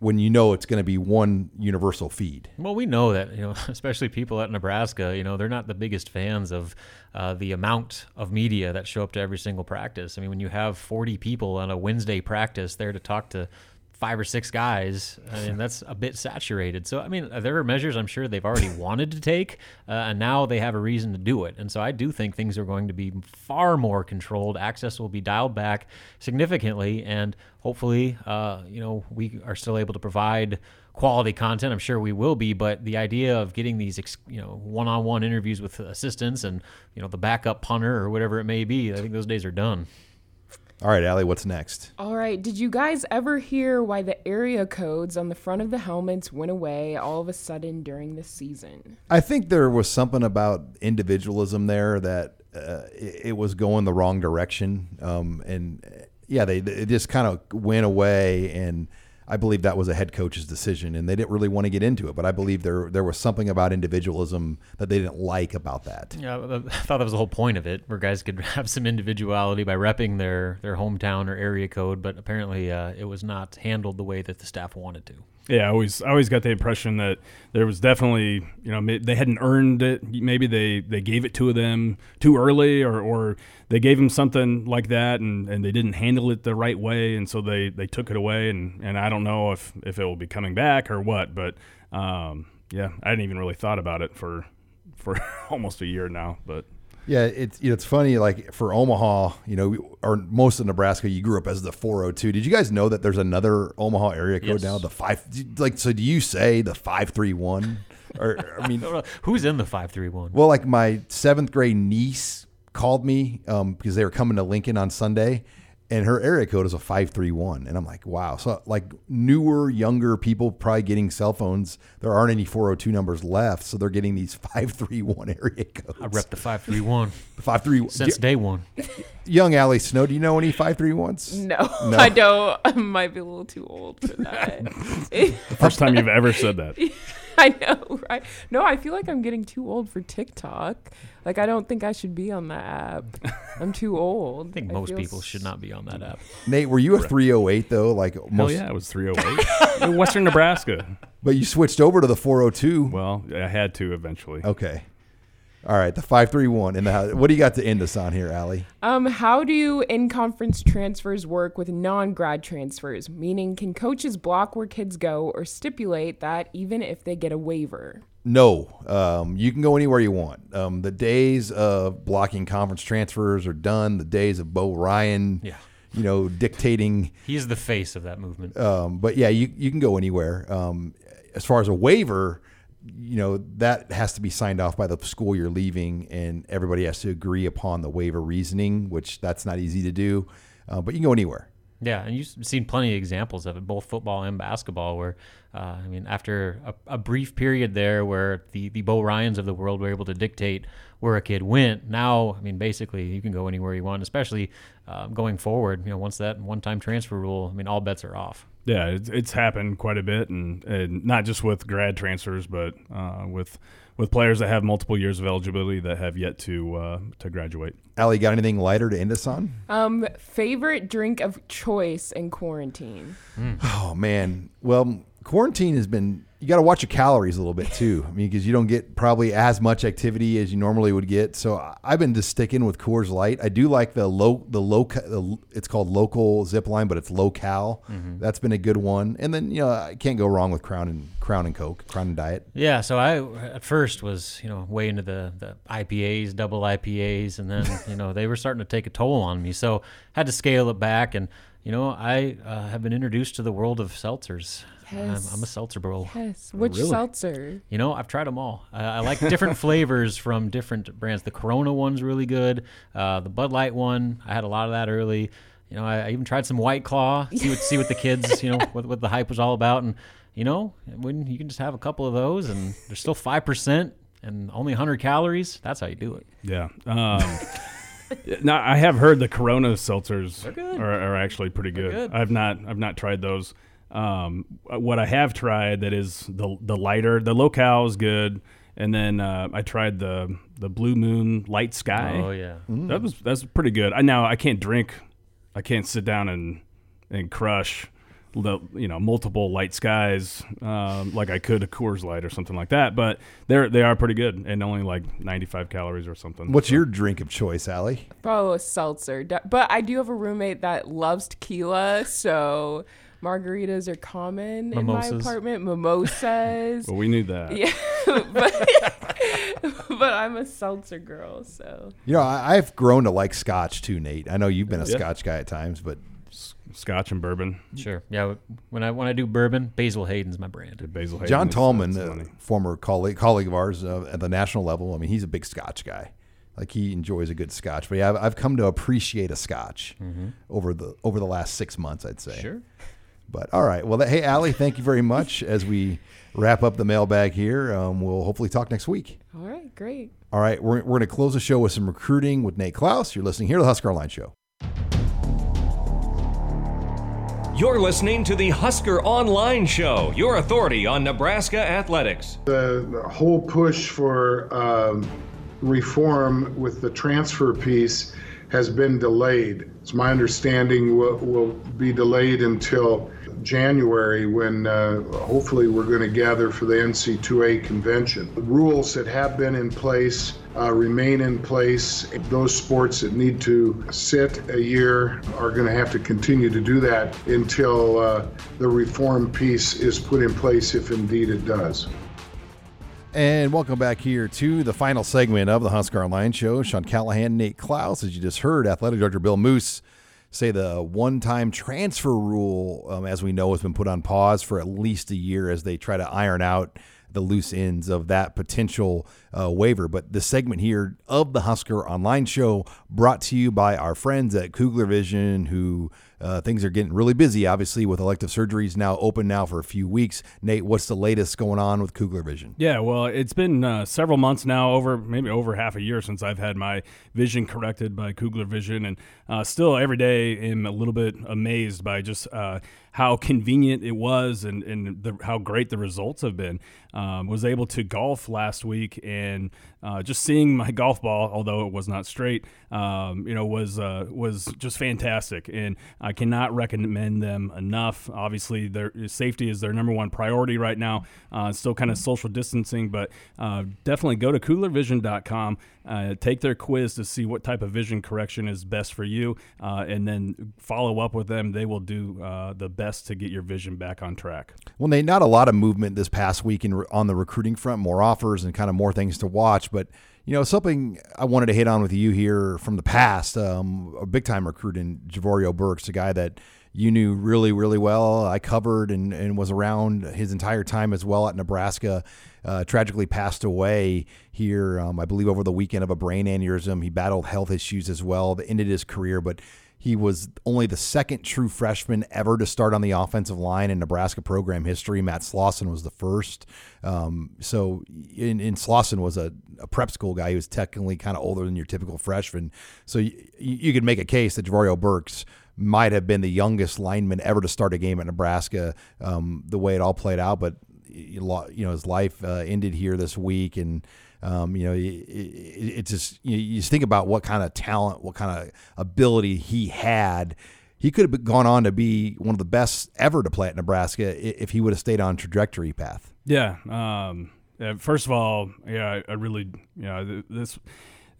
when you know it's going to be one universal feed. Well, we know that, you know, especially people at Nebraska, you know, they're not the biggest fans of uh, the amount of media that show up to every single practice. I mean, when you have 40 people on a Wednesday practice there to talk to five or six guys, I mean, that's a bit saturated. So, I mean, there are measures I'm sure they've already wanted to take, uh, and now they have a reason to do it. And so I do think things are going to be far more controlled. Access will be dialed back significantly, and hopefully, uh, you know, we are still able to provide quality content. I'm sure we will be, but the idea of getting these, ex- you know, one-on-one interviews with assistants and you know the backup punter or whatever it may be, I think those days are done. All right, Allie, what's next? All right, did you guys ever hear why the area codes on the front of the helmets went away all of a sudden during the season? I think there was something about individualism there that uh, it, it was going the wrong direction, um, and uh, yeah, they it just kind of went away, and I believe that was a head coach's decision, and they didn't really want to get into it. But I believe there there was something about individualism that they didn't like about that. Yeah, I thought that was the whole point of it, where guys could have some individuality by repping their their hometown or area code. But apparently, uh, it was not handled the way that the staff wanted to. Yeah, I always I always got the impression that there was definitely you know they hadn't earned it. Maybe they, they gave it to them too early, or, or they gave them something like that, and, and they didn't handle it the right way, and so they, they took it away. And, and I don't know if, if it will be coming back or what, but um, yeah, I hadn't even really thought about it for for almost a year now. But Yeah, it's you know, it's funny. Like for Omaha, you know, or most of Nebraska, you grew up as the 402. Did you guys know that there's another Omaha area code Yes. now? The five, like, so do you say the five three one? Or I mean, Who's in the five three one? well, like my seventh grade niece called me um, because they were coming to Lincoln on Sunday, and her area code is a five three one, and I'm like, wow. So like newer, younger people probably getting cell phones. There aren't any 402 numbers left, so they're getting these five three one area codes. I rep the five three one five three since day one. Young Allie Snow, do you know any five three ones? No, No. I don't. I might be a little too old for that. the first time you've ever said that. I know, right? No, I feel like I'm getting too old for TikTok. Like I don't think I should be on that app. I'm too old. I think most people s- should not be on that app. Nate, were you a 308 though? Like Hell most, yeah, it was 308 Western Nebraska. but you switched over to the 402. Well, I had to eventually. Okay. All right, the 531 in the house. What do you got to end us on here, Allie? Um, how do in-conference transfers work with non-grad transfers? Meaning, can coaches block where kids go or stipulate that even if they get a waiver? No, um, you can go anywhere you want. Um, the days of blocking conference transfers are done. The days of Bo Ryan, Yeah. you know, dictating. He's the face of that movement. Um, but yeah, you, you can go anywhere. Um, as far as a waiver, you know, that has to be signed off by the school you're leaving, and everybody has to agree upon the waiver reasoning, which that's not easy to do. Uh, but you can go anywhere. Yeah, and you've seen plenty of examples of it, both football and basketball, where, uh, I mean, after a, a brief period there where the, the Bo Ryans of the world were able to dictate where a kid went, now, I mean, basically you can go anywhere you want, especially uh, going forward. You know, once that one time transfer rule, I mean, all bets are off. Yeah, it's, it's happened quite a bit, and, and not just with grad transfers, but uh, with with players that have multiple years of eligibility that have yet to uh, to graduate. Allie, got anything lighter to end us on? Um, favorite drink of choice in quarantine? Oh man, well, quarantine has been. You got to watch your calories a little bit too. I mean, because you don't get probably as much activity as you normally would get. So I've been just sticking with Coors Light. I do like the low, the low. the- It's called local zip line, but it's low cal. That's been a good one. And then you know I can't go wrong with Crown and Crown and Coke, Crown and Diet. Yeah, so I at first was you know way into the the IPAs, double IPAs, and then you know they were starting to take a toll on me. So had to scale it back, and you know I uh, have been introduced to the world of seltzers. I'm, I'm a seltzer bro. Yes. Which Really? seltzer? You know, I've tried them all. I, I like different flavors from different brands. The Corona one's really good. Uh, the Bud Light one, I had a lot of that early. You know, I, I even tried some White Claw. See what see what the kids, you know, what, what the hype was all about. And you know, when you can just have a couple of those, and they're still five percent and only 100 calories. That's how you do it. Yeah. Um, now I have heard the Corona seltzers good. are, are actually pretty good. good. I've not I've not tried those. Um, what I have tried that is the the lighter, the local is good, and then uh, I tried the the Blue Moon Light Sky. Oh yeah. That was that's pretty good. I now I can't drink, I can't sit down and and crush the you know multiple light skies um, like I could a Coors Light or something like that. But they're they are pretty good and only like 95 calories or something. What's your drink of choice, Allie? Probably a seltzer. But I do have a roommate that loves tequila, so margaritas are common in my apartment. Mimosas. Well, we knew that. yeah, but, but I'm a seltzer girl, so You know, I, I've grown to like Scotch too, Nate. I know you've been a Yeah. Scotch guy at times, but Scotch and bourbon. Sure. Yeah. When I when I do bourbon, Basil Hayden's my brand. Basil Hayden John is- Tallman, that's uh, former colleague colleague of ours uh, at the national level, I mean, he's a big Scotch guy. Like he enjoys a good Scotch. But yeah, I've, I've come to appreciate a Scotch over the over the last six months, I'd say. Sure. But all right, well, that, hey, Allie, thank you very much. As we wrap up the mailbag here, um, we'll hopefully talk next week. all right, great. All right, we're, we're going to close the show with some recruiting with Nate Clouse. You're listening here to the Husker Online Show. You're listening to the Husker Online Show, your authority on Nebraska athletics. The, the whole push for um, reform with the transfer piece has been delayed. It's my understanding will, will be delayed until January when uh, hopefully we're going to gather for the NC2A convention. The rules that have been in place uh, remain in place. Those sports that need to sit a year are going to have to continue to do that until uh, the reform piece is put in place, if indeed it does. And welcome back here to the final segment of the Husker Online Show. Sean Callahan, Nate Clouse, as you just heard, Athletic Director Bill Moos say the one time transfer rule, um, as we know, has been put on pause for at least a year as they try to iron out the loose ends of that potential uh, waiver. But the segment here of the Husker Online Show brought to you by our friends at Kugler Vision, who uh, things are getting really busy, obviously, with elective surgeries now open now for a few weeks. Nate, what's the latest going on with Kugler Vision? Yeah, well, it's been uh, several months now, over maybe over half a year since I've had my vision corrected by Kugler Vision, and uh, still every day am a little bit amazed by just uh, how convenient it was and, and the, how great the results have been. Um, was able to golf last week and uh, just seeing my golf ball, although it was not straight, um, you know, was uh, was just fantastic. And I cannot recommend them enough. Obviously, their safety is their number one priority right now. Uh, still kind of social distancing, but uh, definitely go to kuglervision.com. Uh, take their quiz to see what type of vision correction is best for you, uh, and then follow up with them. They will do uh, the best to get your vision back on track. Well, Nate, not a lot of movement this past week in, on the recruiting front, more offers and kind of more things to watch. But, you know, something I wanted to hit on with you here from the past, um, a big time recruit in Jaivorio Burkes, a guy that you knew really, really well. I covered and, and was around his entire time as well at Nebraska. Uh, tragically passed away here, um, I believe, over the weekend of a brain aneurysm. He battled health issues as well that ended his career, but he was only the second true freshman ever to start on the offensive line in Nebraska program history. Matt Slauson was the first. Um, so, in, in Slauson was a, a prep school guy. He was technically kind of older than your typical freshman. So, you, you could make a case that Jaivorio Burkes might have been the youngest lineman ever to start a game at Nebraska, um, the way it all played out. But you know his life uh, ended here this week, and um, you know, it, it, it just you, know, you just think about what kind of talent, what kind of ability he had. He could have gone on to be one of the best ever to play at Nebraska if he would have stayed on trajectory path. Yeah. Um, first of all, yeah, I, I really, yeah, you know, this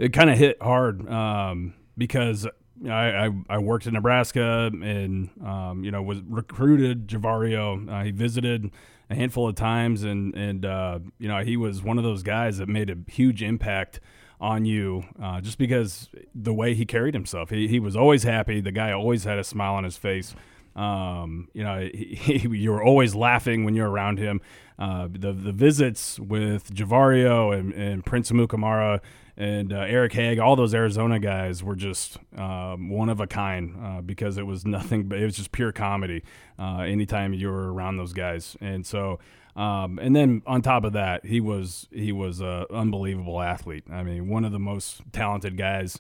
it kind of hit hard um, because I, I, I, worked in Nebraska and um, you know was recruited Jaivorio. Uh, he visited a handful of times, and and uh, you know he was one of those guys that made a huge impact on you uh, just because the way he carried himself. He, he was always happy. The guy always had a smile on his face. Um, you know, he, he, you were always laughing when you're around him. Uh, the the visits with Jaivorio and, and Prince Amukamara and uh, Eric Hagg, all those Arizona guys were just um, one of a kind uh, because it was nothing but it was just pure comedy uh, anytime you were around those guys. And so, um, and then on top of that, he was he was an unbelievable athlete. I mean, one of the most talented guys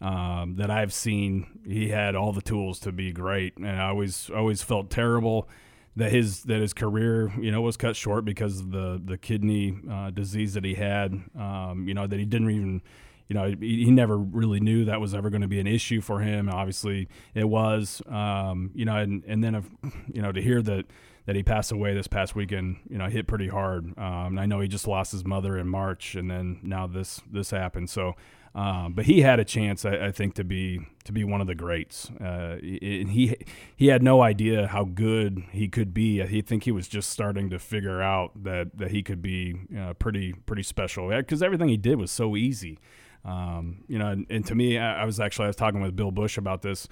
um, that I've seen. He had all the tools to be great, and I always always felt terrible that his that his career you know was cut short because of the the kidney uh, disease that he had. Um, you know that he didn't even you know he, he never really knew that was ever going to be an issue for him. Obviously, it was. Um, you know, and and then if, you know to hear that that he passed away this past weekend, you know, hit pretty hard. Um, I know he just lost his mother in March, and then now this this happened. So um, but he had a chance, I, I, think, to be to be one of the greats. Uh, he he had no idea how good he could be. He think he was just starting to figure out that that he could be uh, pretty pretty special because everything he did was so easy. Um, you know, and, and to me, I, I, was actually I was talking with Bill Bush about this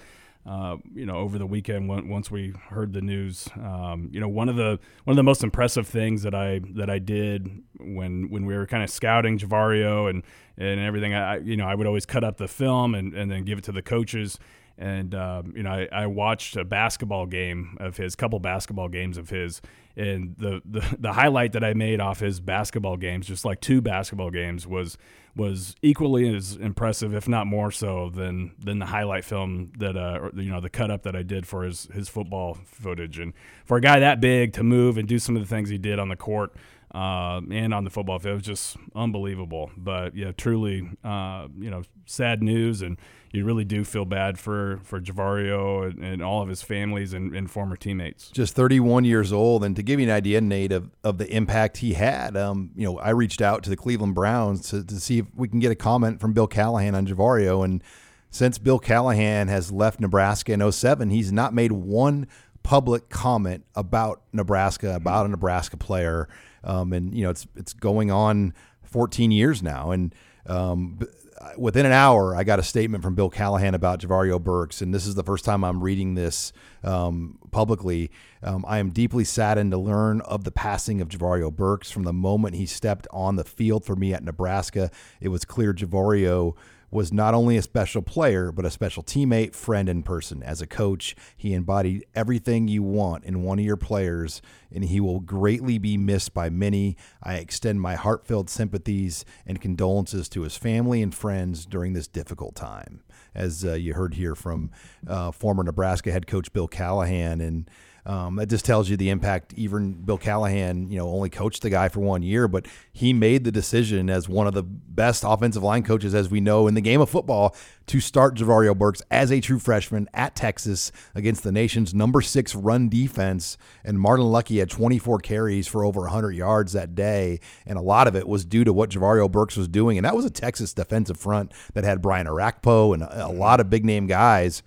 uh, you know, over the weekend once we heard the news. Um, you know, one of the one of the most impressive things that I that I did when when we were kind of scouting Jaivorio and and everything, I you know I would always cut up the film and and then give it to the coaches. And um, you know, I, I watched a basketball game of his, couple basketball games of his, and the, the the highlight that I made off his basketball games, just like two basketball games, was was equally as impressive, if not more so, than than the highlight film that uh, or, you know the cut up that I did for his his football footage. And for a guy that big to move and do some of the things he did on the court uh, and on the football field, it was just unbelievable. But yeah, truly, uh, you know, sad news and you really do feel bad for for Jaivorio and, and all of his families and, and, former teammates. Just 31 years old, and to give you an idea, Nate, of, of the impact he had, um, you know, I reached out to the Cleveland Browns to, to see if we can get a comment from Bill Callahan on Jaivorio, and since Bill Callahan has left Nebraska in 07, he's not made one public comment about Nebraska, about a Nebraska player, um, and you know, it's it's going on 14 years now, and um, within an hour, I got a statement from Bill Callahan about Jaivorio Burkes, and this is the first time I'm reading this um, publicly. Um, I am deeply saddened to learn of the passing of Jaivorio Burkes. From the moment he stepped on the field for me at Nebraska, it was clear Jaivorio was not only a special player, but a special teammate, friend, and person. As a coach, he embodied everything you want in one of your players, and he will greatly be missed by many. I extend my heartfelt sympathies and condolences to his family and friends during this difficult time. As uh, you heard here from uh, former Nebraska head coach Bill Callahan, and um, that just tells you the impact. Even Bill Callahan, you know, only coached the guy for one year, but he made the decision as one of the best offensive line coaches, as we know in the game of football, to start Jaivorio Burkes as a true freshman at Texas against the nation's number six run defense. And Marlon Lucky had 24 carries for over 100 yards that day, and a lot of it was due to what Jaivorio Burkes was doing. And that was a Texas defensive front that had Brian Orakpo and a, a lot of big name guys.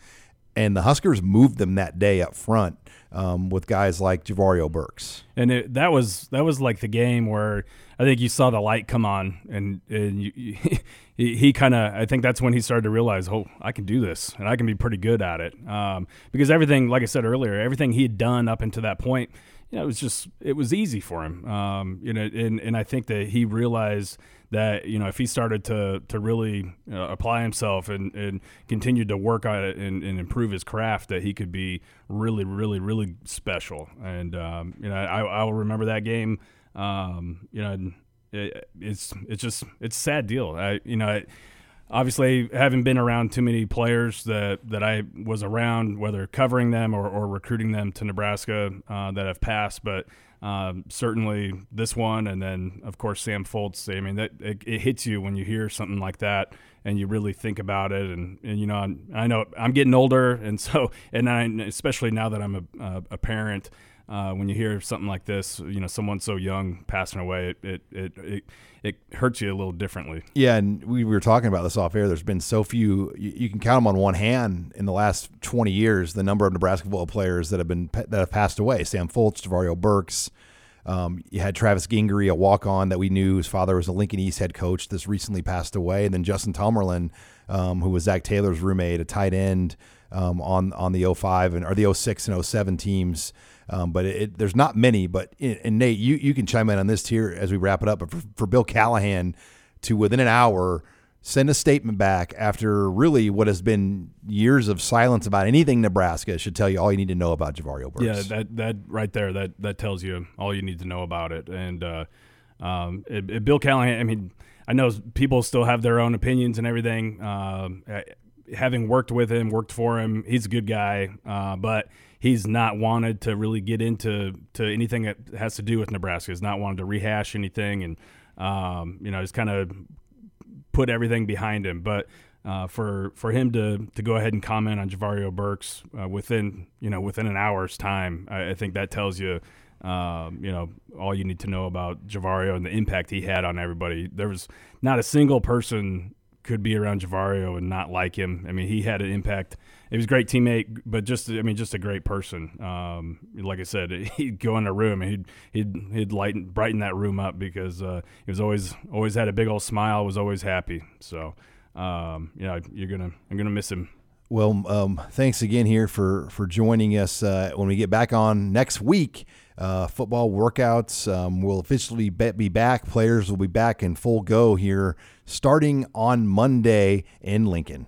And the Huskers moved them that day up front um, with guys like Jaivorio Burkes. And it, that was that was like the game where I think you saw the light come on, and and you, he, he kind of I think that's when he started to realize, oh, I can do this, and I can be pretty good at it. Um, because everything, like I said earlier, everything he had done up until that point, you know, it was just it was easy for him. Um, you know, and and I think that he realized that you know if he started to to really uh, apply himself and and continue to work on it and, and, improve his craft, that he could be really really really special. And um, you know, I I will remember that game. Um, you know, it, it's it's just it's a sad deal. I you know. obviously, having been around too many players that, that I was around, whether covering them or, or recruiting them to Nebraska uh, that have passed, but um, certainly this one, and then of course Sam Foltz. I mean, that it, it, hits you when you hear something like that, and you really think about it. And, and you know, I'm, i know I'm getting older, and so and I, especially now that I'm a, a, a parent uh, when you hear something like this, you know, someone so young passing away, it, it, it, it, it hurts you a little differently. Yeah, and we were talking about this off air. There's been so few, you, you, can count them on one hand in the last 20 years, the number of Nebraska football players that have been that have passed away. Sam Foltz, Jaivorio Burkes. Um, you had Travis Gingery, a walk on that we knew his father was a Lincoln East head coach, this recently passed away. And then Justin Tomerlin, um, who was Zach Taylor's roommate, a tight end um, on, on the 05 and or the 06 and 07 teams. Um, but it, it, there's not many. But and Nate, you you can chime in on this here as we wrap it up. But for, for Bill Callahan to within an hour send a statement back after really what has been years of silence about anything Nebraska should tell you all you need to know about Jaivorio Burkes. Yeah, that that right there that that tells you all you need to know about it. And uh, um, it, it, Bill Callahan, I mean, I know people still have their own opinions and everything. Uh, having worked with him, worked for him, he's a good guy, uh, but he's not wanted to really get into to anything that has to do with Nebraska. He's not wanted to rehash anything, and um, you know, he's kind of put everything behind him. But uh, for for him to to go ahead and comment on Jaivorio Burkes uh, within you know within an hour's time, I, I think that tells you. Um, you know all you need to know about Jaivorio and the impact he had on everybody. There was not a single person could be around Jaivorio and not like him. I mean, he had an impact. He was a great teammate, but just I mean, just a great person. Um, like I said, he'd go in a room and he'd he'd he'd lighten brighten that room up because uh, he was always always had a big old smile, was always happy. So, um, you know, you're gonna I'm gonna miss him. Well, um, thanks again here for for joining us. Uh, when we get back on next week, uh, football workouts um, will officially be back. Players will be back in full go here starting on Monday in Lincoln.